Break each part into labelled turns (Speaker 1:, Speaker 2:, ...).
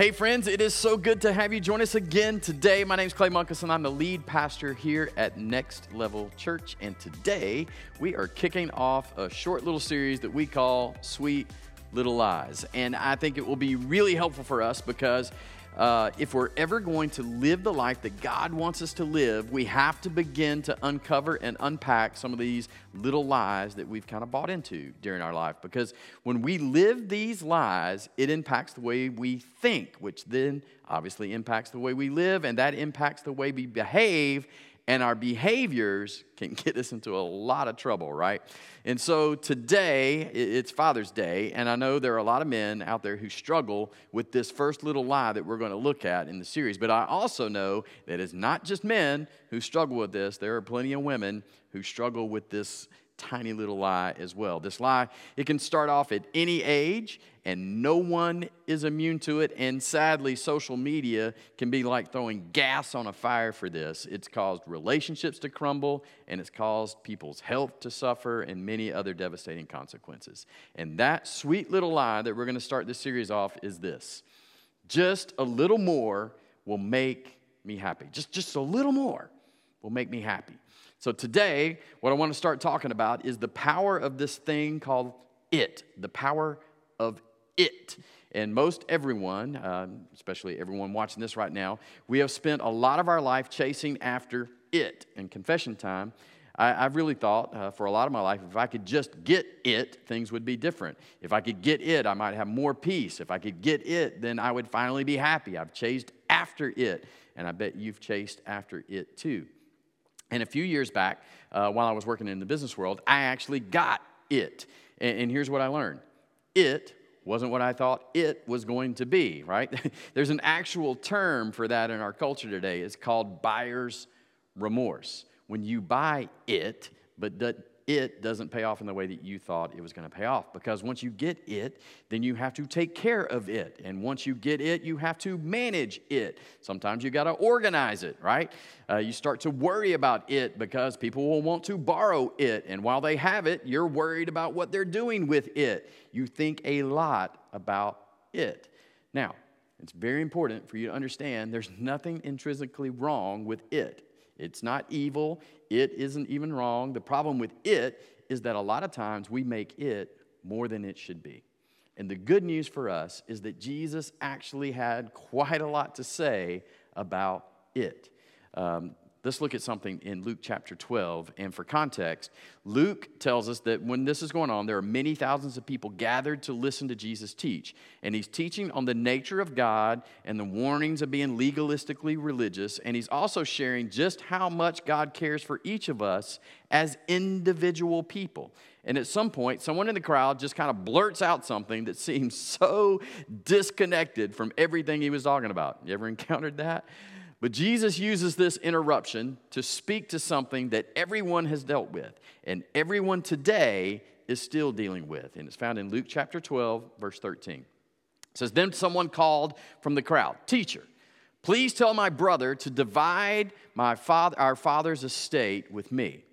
Speaker 1: Hey, friends, it is so good to have you join us again today. My name is Clay Munkus, and I'm the lead pastor here at Next Level Church. And today we are kicking off a short little series that we call Sweet Little Lies. And I think it will be really helpful for us because uh, if we're ever going to live the life that God wants us to live, we have to begin to uncover and unpack some of these little lies that we've kind of bought into during our life. Because when we live these lies, it impacts the way we think, which then obviously impacts the way we live, and that impacts the way we behave and our behaviors can get us into a lot of trouble, right? And so today, it's Father's Day, and I know there are a lot of men out there who struggle with this first little lie that we're going to look at in the series. But I also know that it's not just men who struggle with this, there are plenty of women who struggle with this tiny little lie as well. This lie, it can start off at any age, and no one is immune to it. And sadly, social media can be like throwing gas on a fire for this. It's caused relationships to crumble, and it's caused people's health to suffer, and many other devastating consequences. And that sweet little lie that we're going to start this series off is this just a little more will make me happy. Just, just a little more will make me happy. So, today, what I want to start talking about is the power of this thing called it, the power of it. And most everyone, um, especially everyone watching this right now, we have spent a lot of our life chasing after it. In confession time, I, have really thought uh, for a lot of my life, if I could just get it, things would be different. If I could get it, I might have more peace. If I could get it, then I would finally be happy. I've chased after it, and I bet you've chased after it too. And a few years back, uh, while I was working in the business world, I actually got it. And, and here's what I learned it wasn't what I thought it was going to be, right? There's an actual term for that in our culture today. It's called buyer's remorse. When you buy it, but it doesn't pay off in the way that you thought it was going to pay off. Because once you get it, then you have to take care of it. And once you get it, you have to manage it. Sometimes you got to organize it, right? Uh, you start to worry about it because people will want to borrow it. And while they have it, you're worried about what they're doing with it. You think a lot about it. Now, it's very important for you to understand there's nothing intrinsically wrong with it. It's not evil. It isn't even wrong. The problem with it is that a lot of times we make it more than it should be. And the good news for us is that Jesus actually had quite a lot to say about it. Um, let's look at something in Luke chapter 12. And for context, Luke tells us that when this is going on, there are many thousands of people gathered to listen to Jesus teach. And he's teaching on the nature of God and the warnings of being legalistically religious. And he's also sharing just how much God cares for each of us as individual people. And at some point, someone in the crowd just kind of blurts out something that seems so disconnected from everything he was talking about. You ever encountered that? But Jesus uses this interruption to speak to something that everyone has dealt with and everyone today is still dealing with. And it's found in Luke chapter 12, verse 13. It says, Then someone called from the crowd, Teacher, please tell my brother to divide my father, our father's estate with me.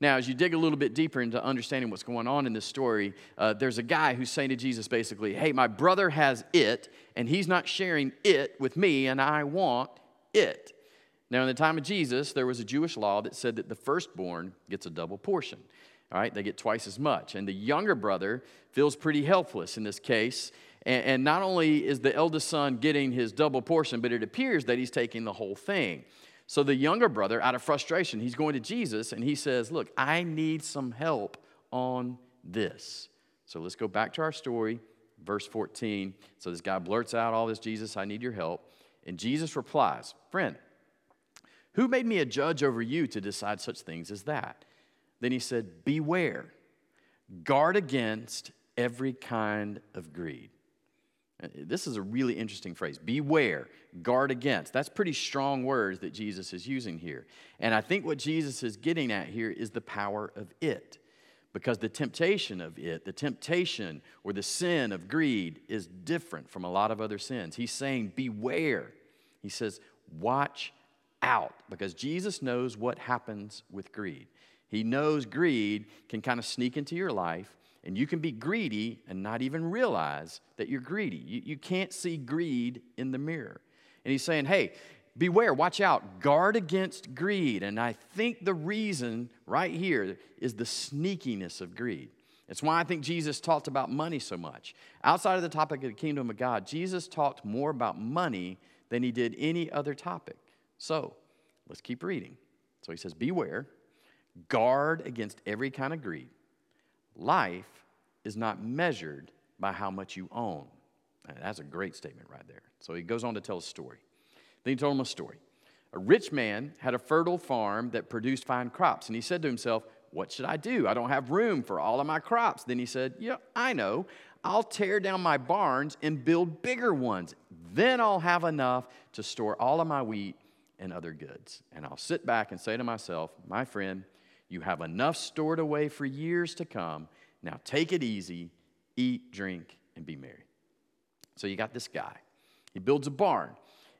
Speaker 1: Now, as you dig a little bit deeper into understanding what's going on in this story, uh, there's a guy who's saying to Jesus basically, Hey, my brother has it, and he's not sharing it with me, and I want it. Now, in the time of Jesus, there was a Jewish law that said that the firstborn gets a double portion. All right, they get twice as much. And the younger brother feels pretty helpless in this case. And, and not only is the eldest son getting his double portion, but it appears that he's taking the whole thing. So the younger brother, out of frustration, he's going to Jesus and he says, Look, I need some help on this. So let's go back to our story, verse 14. So this guy blurts out all this Jesus, I need your help. And Jesus replies, Friend, who made me a judge over you to decide such things as that? Then he said, Beware, guard against every kind of greed. This is a really interesting phrase. Beware, guard against. That's pretty strong words that Jesus is using here. And I think what Jesus is getting at here is the power of it. Because the temptation of it, the temptation or the sin of greed, is different from a lot of other sins. He's saying, Beware. He says, Watch out. Because Jesus knows what happens with greed. He knows greed can kind of sneak into your life And you can be greedy and not even realize that you're greedy. You, you can't see greed in the mirror. And he's saying, hey, beware, watch out, guard against greed. And I think the reason right here is the sneakiness of greed. It's why I think Jesus talked about money so much. Outside of the topic of the kingdom of God, Jesus talked more about money than he did any other topic. So let's keep reading. So he says, Beware, guard against every kind of greed. Life is not measured by how much you own. that's a great statement right there. So he goes on to tell a story. Then he told him a story. A rich man had a fertile farm that produced fine crops, and he said to himself, What should I do? I don't have room for all of my crops. Then he said, Yeah, I know. I'll tear down my barns and build bigger ones. Then I'll have enough to store all of my wheat and other goods. And I'll sit back and say to myself, My friend, you have enough stored away for years to come. Now take it easy, eat, drink, and be merry. So you got this guy. He builds a barn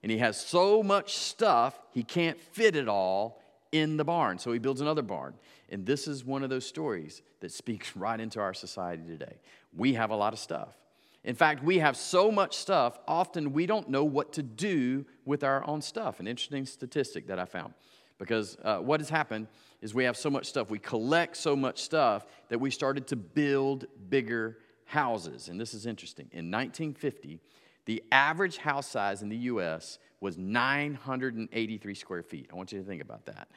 Speaker 1: and he has so much stuff, he can't fit it all in the barn. So he builds another barn. And this is one of those stories that speaks right into our society today. We have a lot of stuff. In fact, we have so much stuff, often we don't know what to do with our own stuff. An interesting statistic that I found. Because uh, what has happened is we have so much stuff, we collect so much stuff that we started to build bigger houses. And this is interesting. In 1950, the average house size in the US was 983 square feet. I want you to think about that.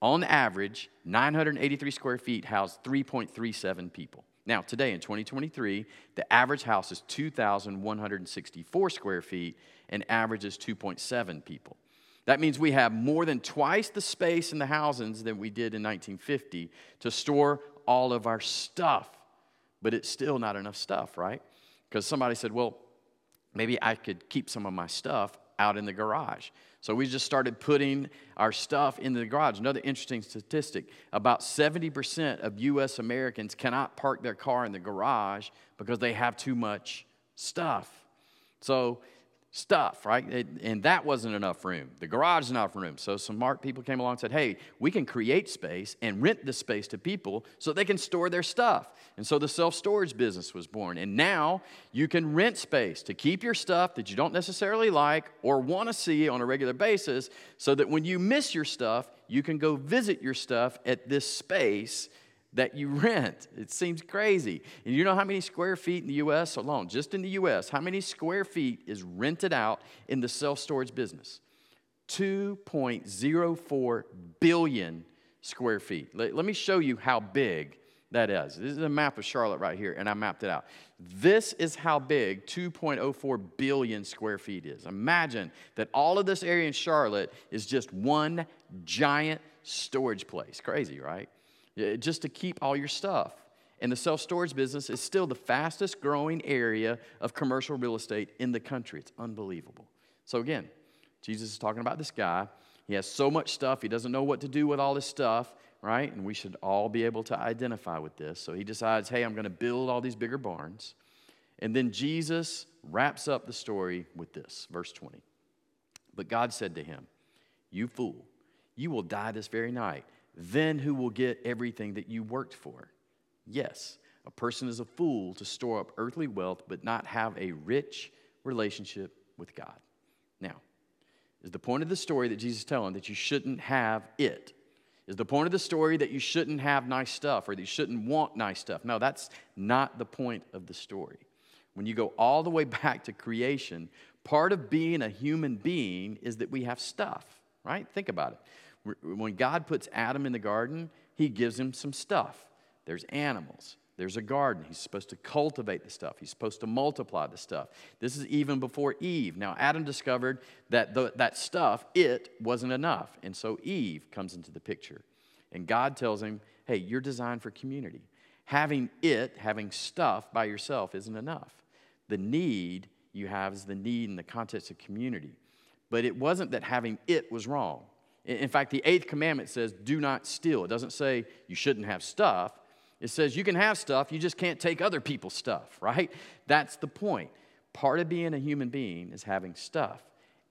Speaker 1: On average, 983 square feet housed 3.37 people. Now, today in 2023, the average house is 2,164 square feet and averages 2.7 people. That means we have more than twice the space in the housings than we did in 1950 to store all of our stuff. But it's still not enough stuff, right? Because somebody said, well, maybe I could keep some of my stuff out in the garage. So we just started putting our stuff in the garage. Another interesting statistic about 70% of US Americans cannot park their car in the garage because they have too much stuff. So stuff, right? and that wasn't enough room. The garage enough room. So some smart people came along and said, hey, we can create space and rent the space to people so they can store their stuff. And so the self storage business was born. And now you can rent space to keep your stuff that you don't necessarily like or want to see on a regular basis so that when you miss your stuff, you can go visit your stuff at this space that you rent. It seems crazy. And you know how many square feet in the US alone, just in the US, how many square feet is rented out in the self storage business? 2.04 billion square feet. Let, let, me show you how big that is. This is a map of Charlotte right here, and I mapped it out. This is how big 2.04 billion square feet is. Imagine that all of this area in Charlotte is just one giant storage place. Crazy, right? Uh, just to keep all your stuff. And the self storage business is still the fastest growing area of commercial real estate in the country. It's unbelievable. So, again, Jesus is talking about this guy. He has so much stuff, he doesn't know what to do with all this stuff, right? And we should all be able to identify with this. So, he decides, hey, I'm going to build all these bigger barns. And then Jesus wraps up the story with this, verse 20. But God said to him, You fool, you will die this very night then who will get everything that you worked for? Yes, a person is a fool to store up earthly wealth but not have a rich relationship with God. Now, is the point of the story that Jesus is telling that you shouldn't have it? Is the point of the story that you shouldn't have nice stuff or that you shouldn't want nice stuff? No, that's not the point of the story. When you go all the way back to creation, part of being a human being is that we have stuff, right? Think about it. When God puts Adam in the garden, he gives him some stuff. There's animals, there's a garden. He's supposed to cultivate the stuff, he's supposed to multiply the stuff. This is even before Eve. Now, Adam discovered that the, that stuff, it, wasn't enough. And so Eve comes into the picture. And God tells him, hey, you're designed for community. Having it, having stuff by yourself isn't enough. The need you have is the need in the context of community. But it wasn't that having it was wrong. In fact, the eighth commandment says, do not steal. It doesn't say you shouldn't have stuff. It says you can have stuff, you just can't take other people's stuff, right? That's the point. Part of being a human being is having stuff.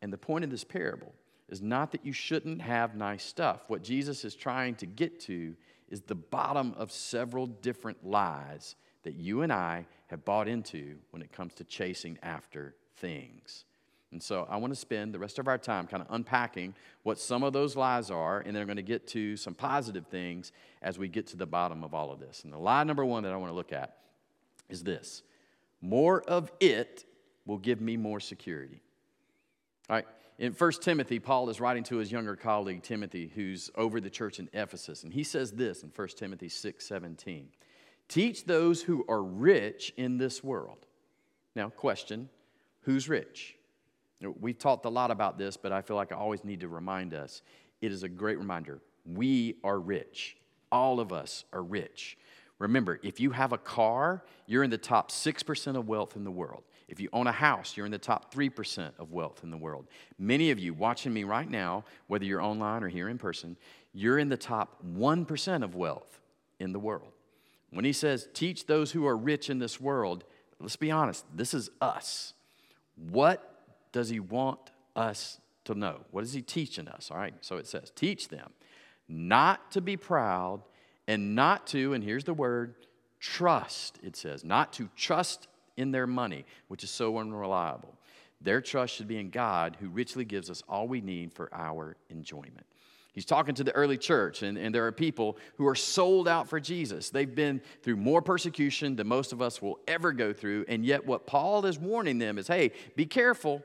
Speaker 1: And the point of this parable is not that you shouldn't have nice stuff. What Jesus is trying to get to is the bottom of several different lies that you and I have bought into when it comes to chasing after things. And so I want to spend the rest of our time kind of unpacking what some of those lies are, and then I'm going to get to some positive things as we get to the bottom of all of this. And the lie number one that I want to look at is this more of it will give me more security. All right. In 1 Timothy, Paul is writing to his younger colleague Timothy, who's over the church in Ephesus, and he says this in 1 Timothy 6 17. Teach those who are rich in this world. Now, question who's rich? We've talked a lot about this, but I feel like I always need to remind us. It is a great reminder. We are rich. All of us are rich. Remember, if you have a car, you're in the top 6% of wealth in the world. If you own a house, you're in the top 3% of wealth in the world. Many of you watching me right now, whether you're online or here in person, you're in the top 1% of wealth in the world. When he says, teach those who are rich in this world, let's be honest, this is us. What does he want us to know? What is he teaching us? All right, so it says, teach them not to be proud and not to, and here's the word, trust, it says, not to trust in their money, which is so unreliable. Their trust should be in God, who richly gives us all we need for our enjoyment. He's talking to the early church, and, and there are people who are sold out for Jesus. They've been through more persecution than most of us will ever go through, and yet what Paul is warning them is hey, be careful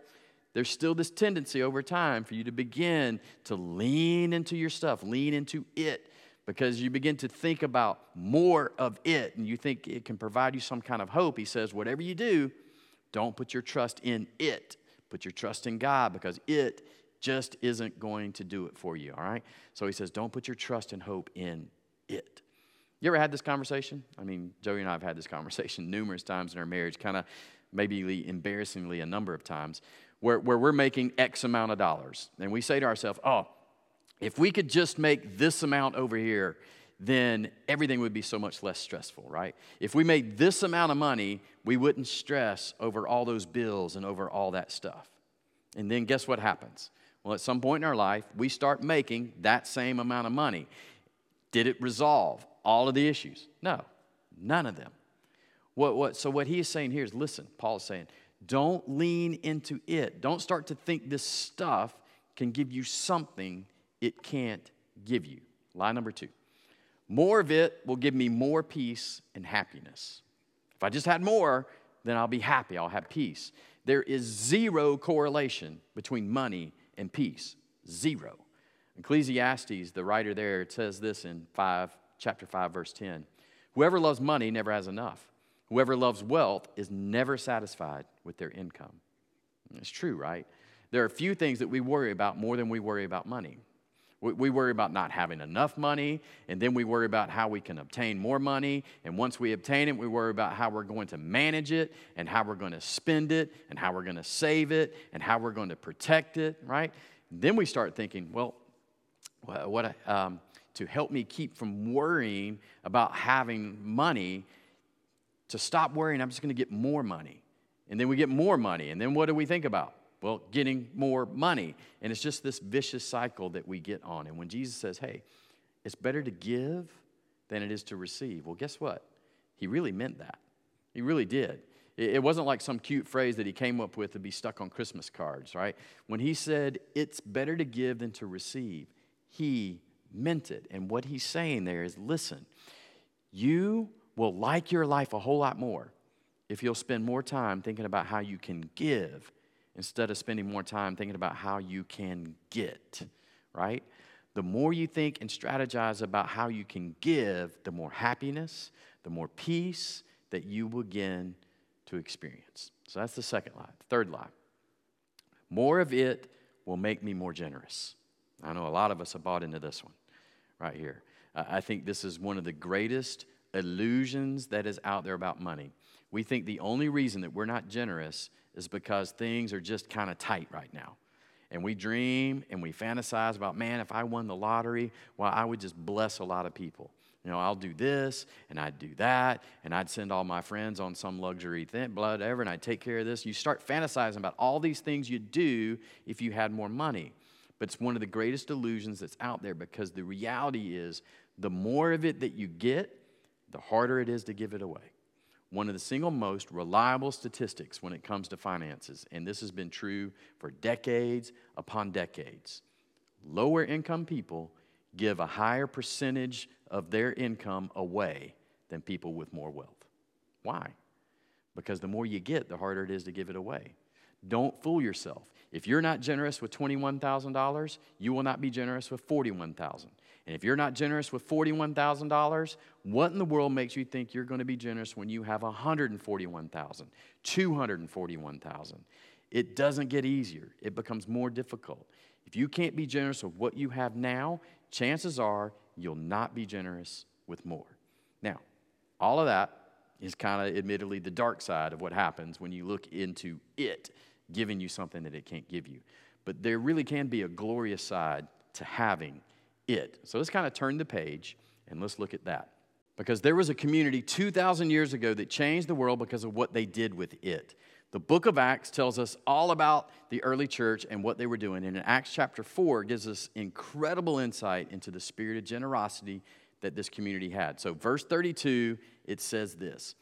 Speaker 1: there's still this tendency over time for you to begin to lean into your stuff, lean into it, because you begin to think about more of it and you think it can provide you some kind of hope. He says, whatever you do, don't put your trust in it. Put your trust in God because it just isn't going to do it for you, all right? So he says, don't put your trust and hope in it. You ever had this conversation? I mean, Joey and I have had this conversation numerous times in our marriage, kind of maybe embarrassingly a number of times, where, where we're making X amount of dollars. And we say to ourselves, oh, if we could just make this amount over here, then everything would be so much less stressful, right? If we made this amount of money, we wouldn't stress over all those bills and over all that stuff. And then guess what happens? Well, at some point in our life, we start making that same amount of money. Did it resolve all of the issues? No, none of them. What, what, so, what he is saying here is listen, Paul is saying, don't lean into it. Don't start to think this stuff can give you something it can't give you. Lie number two more of it will give me more peace and happiness. If I just had more, then I'll be happy, I'll have peace. There is zero correlation between money and peace. Zero. Ecclesiastes, the writer there, says this in 5, chapter 5, verse 10. Whoever loves money never has enough. Whoever loves wealth is never satisfied with their income. It's true, right? There are a few things that we worry about more than we worry about money. We, worry about not having enough money, and then we worry about how we can obtain more money. And once we obtain it, we worry about how we're going to manage it, and how we're going to spend it, and how we're going to save it, and how we're going to protect it, right? Then we start thinking, well, what, um, to help me keep from worrying about having money, to stop worrying, I'm just going to get more money. And then we get more money. And then what do we think about? Well, getting more money. And it's just this vicious cycle that we get on. And when Jesus says, hey, it's better to give than it is to receive, well, guess what? He really meant that. He really did. It wasn't like some cute phrase that he came up with to be stuck on Christmas cards, right? When he said, it's better to give than to receive, he meant it. And what he's saying there is listen, you will like your life a whole lot more if you'll spend more time thinking about how you can give instead of spending more time thinking about how you can get, right? The more you think and strategize about how you can give, the more happiness, the more peace that you begin to experience. So that's the second lie. third lie more of it will make me more generous. I know a lot of us have bought into this one right here. I think this is one of the greatest illusions that is out there about money. We think the only reason that we're not generous is because things are just kind of tight right now. And we dream and we fantasize about, man, if I won the lottery, well, I would just bless a lot of people. You know, I'll do this and I'd do that, and I'd send all my friends on some luxury thing, whatever, and I'd take care of this. You start fantasizing about all these things you'd do if you had more money. But it's one of the greatest illusions that's out there because the reality is The more of it that you get, the harder it is to give it away. One of the single most reliable statistics when it comes to finances, and this has been true for decades upon decades. Lower income people give a higher percentage of their income away than people with more wealth. Why? Because the more you get, the harder it is to give it away. Don't fool yourself. If you're not generous with $21,000, you will not be generous with $41,000. And if you're not generous with $41,000, what in the world makes you think you're going to be generous when you have $141,000, $241,000? It doesn't get easier, it becomes more difficult. If you can't be generous with what you have now, chances are you'll not be generous with more. Now, all of that is kind of admittedly the dark side of what happens when you look into it giving you something that it can't give you. But there really can be a glorious side to having it. So let's kind of turn the page and let's look at that. Because there was a community 2,000 years ago that changed the world because of what they did with it. The book of Acts tells us all about the early church and what they were doing. And in Acts chapter 4 gives us incredible insight into the spirit of generosity that this community had. So, verse 32, it says this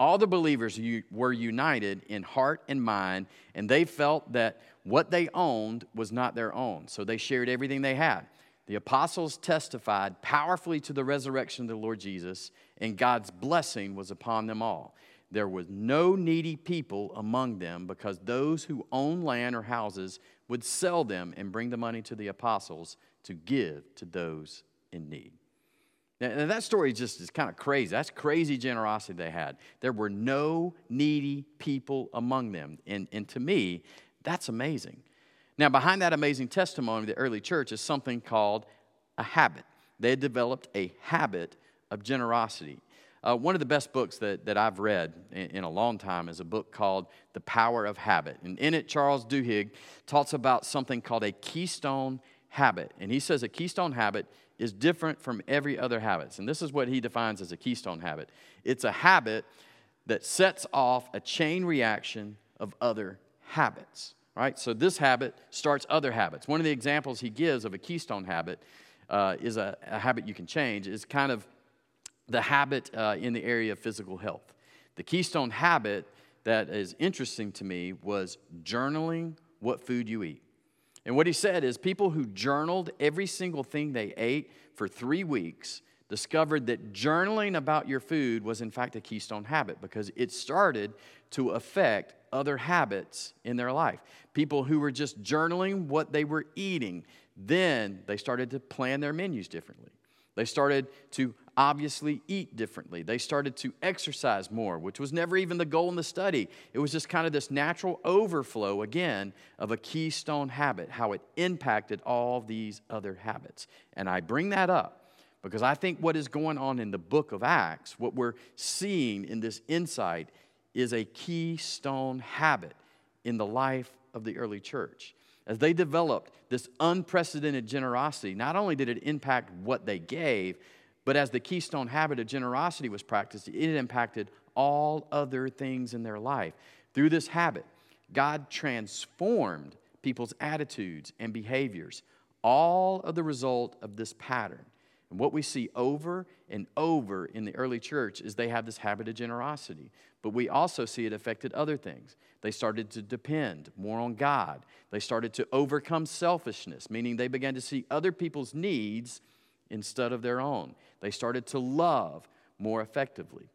Speaker 1: All the believers were united in heart and mind, and they felt that what they owned was not their own. So, they shared everything they had. The apostles testified powerfully to the resurrection of the Lord Jesus, and God's blessing was upon them all. There was no needy people among them because those who owned land or houses would sell them and bring the money to the apostles to give to those in need. Now, that story just is kind of crazy. That's crazy generosity they had. There were no needy people among them. And, and to me, that's amazing. Now, behind that amazing testimony of the early church is something called a habit. They had developed a habit of generosity. Uh, one of the best books that, that I've read in, in, a long time is a book called The Power of Habit. And in it, Charles Duhigg talks about something called a keystone habit. And he says a keystone habit is different from every other habit. And this is what he defines as a keystone habit it's a habit that sets off a chain reaction of other habits right? So this habit starts other habits. One of the examples he gives of a keystone habit uh, is a, a, habit you can change, is kind of the habit uh, in the area of physical health. The keystone habit that is interesting to me was journaling what food you eat. And what he said is people who journaled every single thing they ate for three weeks discovered that journaling about your food was, in fact, a keystone habit because it started to affect other habits in their life. People who were just journaling what they were eating, then they started to plan their menus differently. They started to obviously eat differently. They started to exercise more, which was never even the goal in the study. It was just kind of this natural overflow, again, of a keystone habit, how it impacted all these other habits. And I bring that up because I think what is going on in the book of Acts, what we're seeing in this insight, is a keystone habit in the life of the early church. As they developed this unprecedented generosity, not only did it impact what they gave, but as the keystone habit of generosity was practiced, it impacted all other things in their life. Through this habit, God transformed people's attitudes and behaviors, all of the result of this pattern. And what we see over and over in the early church is they have this habit of generosity. But we also see it affected other things. They started to depend more on God. They started to overcome selfishness, meaning they began to see other people's needs instead of their own. They started to love more effectively.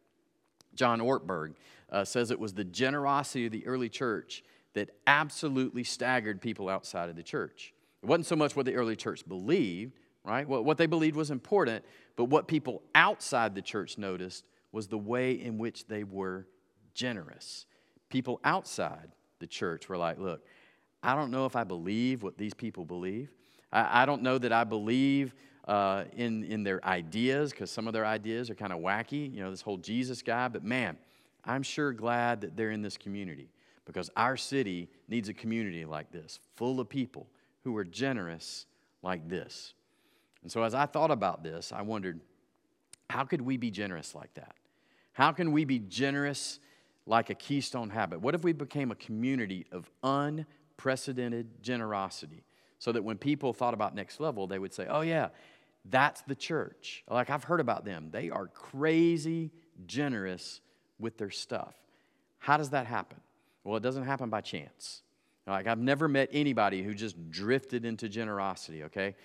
Speaker 1: John Ortberg uh, says it was the generosity of the early church that absolutely staggered people outside of the church. It wasn't so much what the early church believed, right? What, what they believed was important, but what people outside the church noticed was the way in which they were generous. People outside the church were like, look, I don't know if I believe what these people believe. I, I don't know that I believe uh, in, in their ideas, because some of their ideas are kind of wacky, you know, this whole Jesus guy, but man, I'm sure glad that they're in this community because our city needs a community like this, full of people who are generous like this. And so, as I thought about this, I wondered how could we be generous like that? How can we be generous like a keystone habit? What if we became a community of unprecedented generosity so that when people thought about next level, they would say, oh, yeah, That's the church. Like I've heard about them. They are crazy generous with their stuff. How does that happen? Well, it doesn't happen by chance. Like I've never met anybody who just drifted into generosity, okay?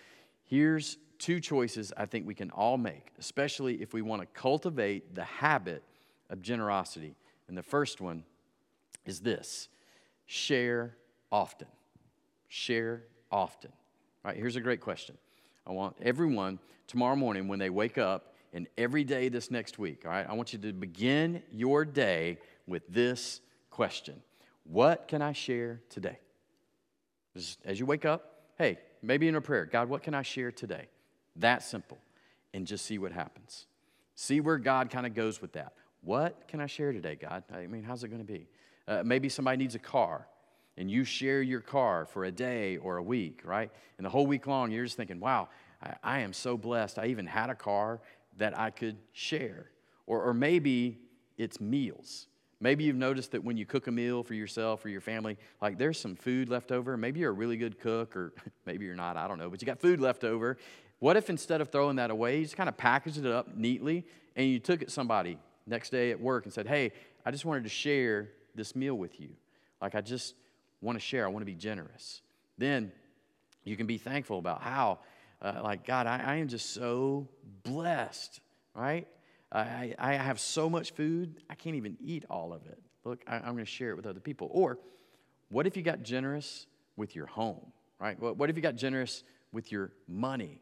Speaker 1: Here's two choices I think we can all make, especially if we want to cultivate the habit of generosity. And the first one is this share often. Share often. All right, here's a great question. I want everyone tomorrow morning when they wake up and every day this next week, all right, I want you to begin your day with this question What can I share today? As you wake up, hey, maybe in a prayer, God, what can I share today? That simple. And just see what happens. See where God kind of goes with that. What can I share today, God? I mean, how's it going to be? Uh, maybe somebody needs a car and you share your car for a day or a week, right? And the whole week long, you're just thinking, wow, I, I am so blessed. I even had a car that I could share. Or, or maybe it's meals. Maybe you've noticed that when you cook a meal for yourself or your family, like there's some food left over. Maybe you're a really good cook, or maybe you're not, I don't know, but you got food left over. What if instead of throwing that away, you just kind of packaged it up neatly and you took it somebody next day at work and said, Hey, I just wanted to share this meal with you. Like, I just want to share, I want to be generous. Then you can be thankful about how, uh, like, God, I, I, am just so blessed, right? I, I have so much food, I can't even eat all of it. Look, I, I'm going to share it with other people. Or what if you got generous with your home, right? What, what if you got generous with your money?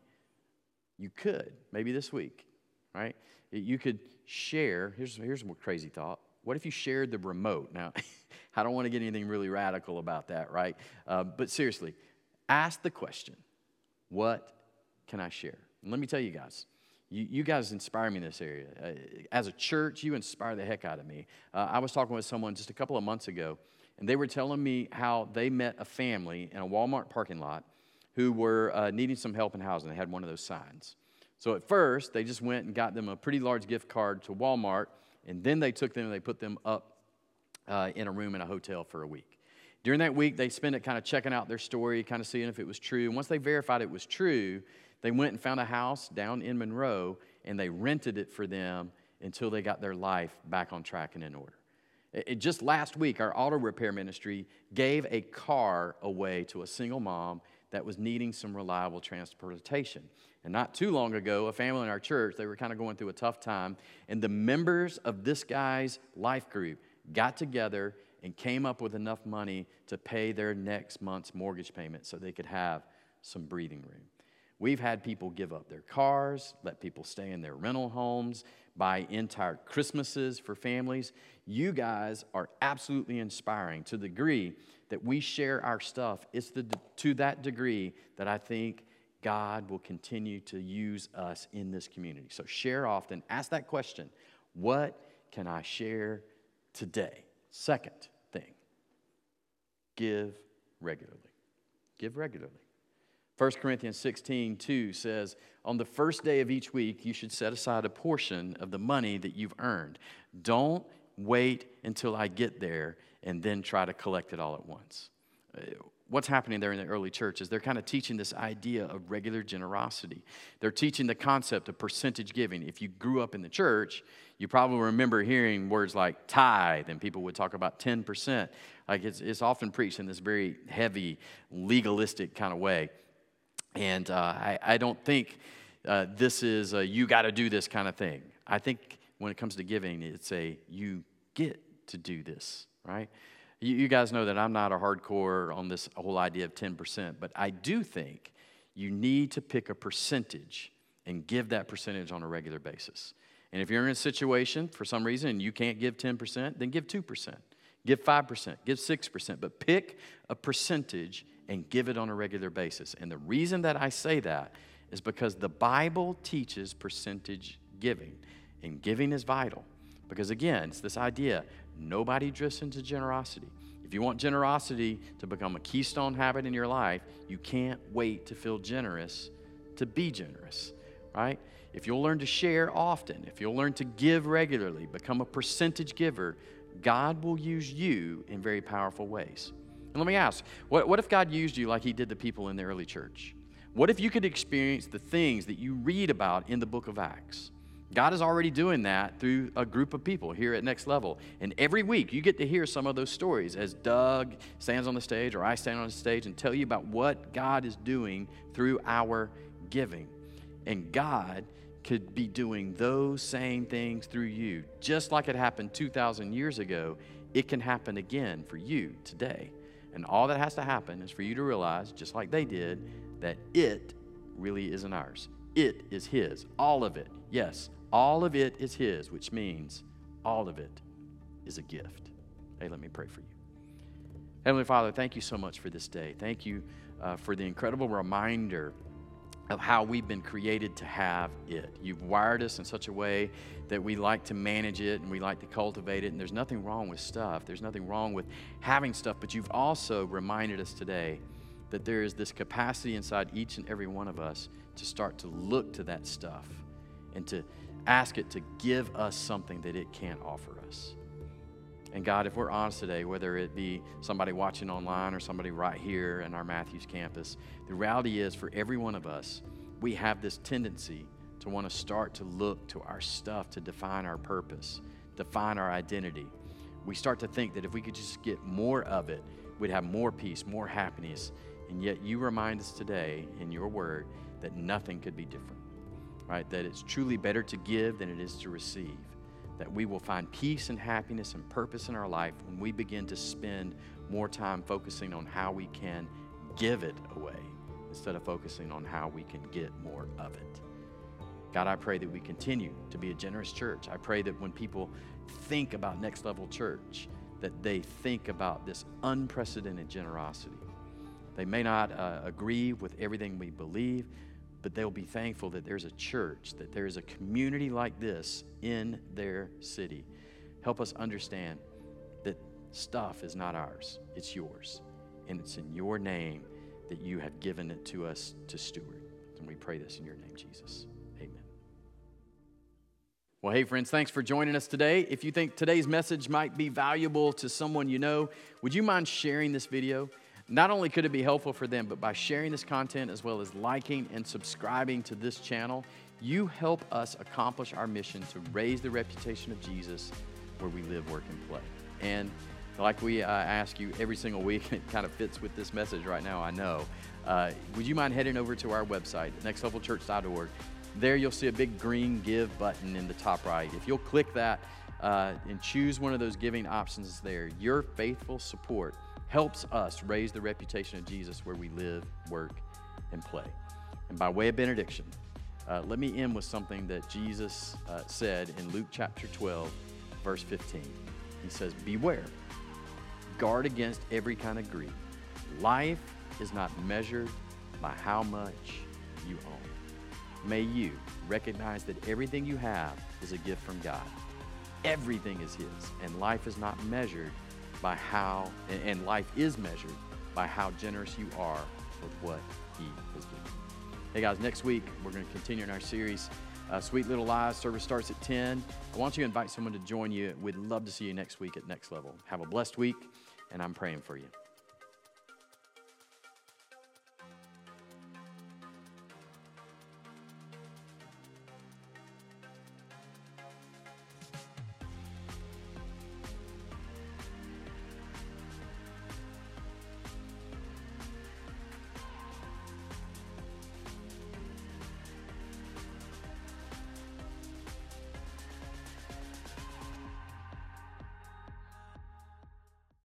Speaker 1: You could, maybe this week, right? You could share. Here's, here's a crazy thought. What if you shared the remote? Now, I don't want to get anything really radical about that, right? Uh, but seriously, ask the question what can I share? And let me tell you guys, you, you guys inspire me in this area. Uh, as a church, you inspire the heck out of me. Uh, I was talking with someone just a couple of months ago, and they were telling me how they met a family in a Walmart parking lot who were uh, needing some help in housing. They had one of those signs. So at first, they just went and got them a pretty large gift card to Walmart and then they took them and they put them up uh, in a room in a hotel for a week. During that week, they spent it kind of checking out their story, kind of seeing if it was true. And once they verified it was true, they went and found a house down in Monroe and they rented it for them until they got their life back on track and in order. It, just last week, our auto repair ministry gave a car away to a single mom that was needing some reliable transportation. And not too long ago, a family in our church, they were kind of going through a tough time, and the members of this guy's life group got together and came up with enough money to pay their next month's mortgage payment so they could have some breathing room. We've had people give up their cars, let people stay in their rental homes, buy entire Christmases for families. You guys are absolutely inspiring to the degree that we share our stuff. It's the, to that degree that I think God will continue to use us in this community. So share often. Ask that question What can I share today? Second thing, give regularly. Give regularly. 1 Corinthians 16, 2 says, On the first day of each week, you should set aside a portion of the money that you've earned. Don't wait until I get there and then try to collect it all at once. Uh, what's happening there in the early church is they're kind of teaching this idea of regular generosity. They're teaching the concept of percentage giving. If you grew up in the church, you probably remember hearing words like tithe, and people would talk about 10%. Like it's, it's often preached in this very heavy, legalistic kind of way. And uh, I, I, don't think uh, this is a you got to do this kind of thing. I think when it comes to giving, it's a you get to do this, right? You, you guys know that I'm not a hardcore on this whole idea of 10%, but I do think you need to pick a percentage and give that percentage on a regular basis. And if you're in a situation for some reason and you can't give 10%, then give 2%, give 5%, give 6%, but pick a percentage and give it on a regular basis. And the reason that I say that is because the Bible teaches percentage giving, and giving is vital. Because again, it's this idea nobody drifts into generosity. If you want generosity to become a keystone habit in your life, you can't wait to feel generous to be generous, right? If you'll learn to share often, if you'll learn to give regularly, become a percentage giver, God will use you in very powerful ways. And let me ask what, what if God used you like He did the people in the early church? What if you could experience the things that you read about in the book of Acts? God is already doing that through a group of people here at Next Level. And every week you get to hear some of those stories as Doug stands on the stage or I stand on the stage and tell you about what God is doing through our giving. And God could be doing those same things through you. Just like it happened 2,000 years ago, it can happen again for you today. And all that has to happen is for you to realize, just like they did, that it really isn't ours. It is His. All of it. Yes, all of it is His, which means all of it is a gift. Hey, let me pray for you. Heavenly Father, thank you so much for this day. Thank you uh, for the incredible reminder of how we've been created to have it. You've wired us in such a way that we like to manage it and we like to cultivate it, and there's nothing wrong with stuff. There's nothing wrong with having stuff, but you've also reminded us today that there is this capacity inside each and every one of us to start to look to that stuff and to ask it to give us something that it can't offer us. And God, if we're honest today, whether it be somebody watching online or somebody right here in our Matthews campus, the reality is for every one of us, we have this tendency to want to start to look to our stuff to define our purpose, define our identity. We start to think that if we could just get more of it, we'd have more peace, more happiness. And yet you remind us today in your word that nothing could be different, right? That it's truly better to give than it is to receive that we will find peace and happiness and purpose in our life when we begin to spend more time focusing on how we can give it away instead of focusing on how we can get more of it. God, I pray that we continue to be a generous church. I pray that when people think about Next Level Church, that they think about this unprecedented generosity. They may not uh, agree with everything we believe, but they'll be thankful that there's a church, that there is a community like this in their city. Help us understand that stuff is not ours, it's yours. And it's in your name that you have given it to us to steward. And we pray this in your name, Jesus. Amen. Well, hey, friends, thanks for joining us today. If you think today's message might be valuable to someone you know, would you mind sharing this video? Not only could it be helpful for them, but by sharing this content as well as liking and subscribing to this channel, you help us accomplish our mission to raise the reputation of Jesus where we live, work, and play. And like we uh, ask you every single week, it kind of fits with this message right now, I know. Uh, would you mind heading over to our website, nextlevelchurch.org? There you'll see a big green give button in the top right. If you'll click that uh, and choose one of those giving options there, your faithful support helps us raise the reputation of Jesus where we live, work, and play. And by way of benediction, uh, let me end with something that Jesus uh, said in Luke chapter 12, verse 15. He says, Beware, guard against every kind of greed. Life is not measured by how much you own. May you recognize that everything you have is a gift from God. Everything is His, and life is not measured by how, and life is measured by how generous you are with what He has given. Hey guys, next week we're going to continue in our series, uh, Sweet Little Lies. Service starts at 10. I want you to invite someone to join you. We'd love to see you next week at Next Level. Have a blessed week, and I'm praying for you.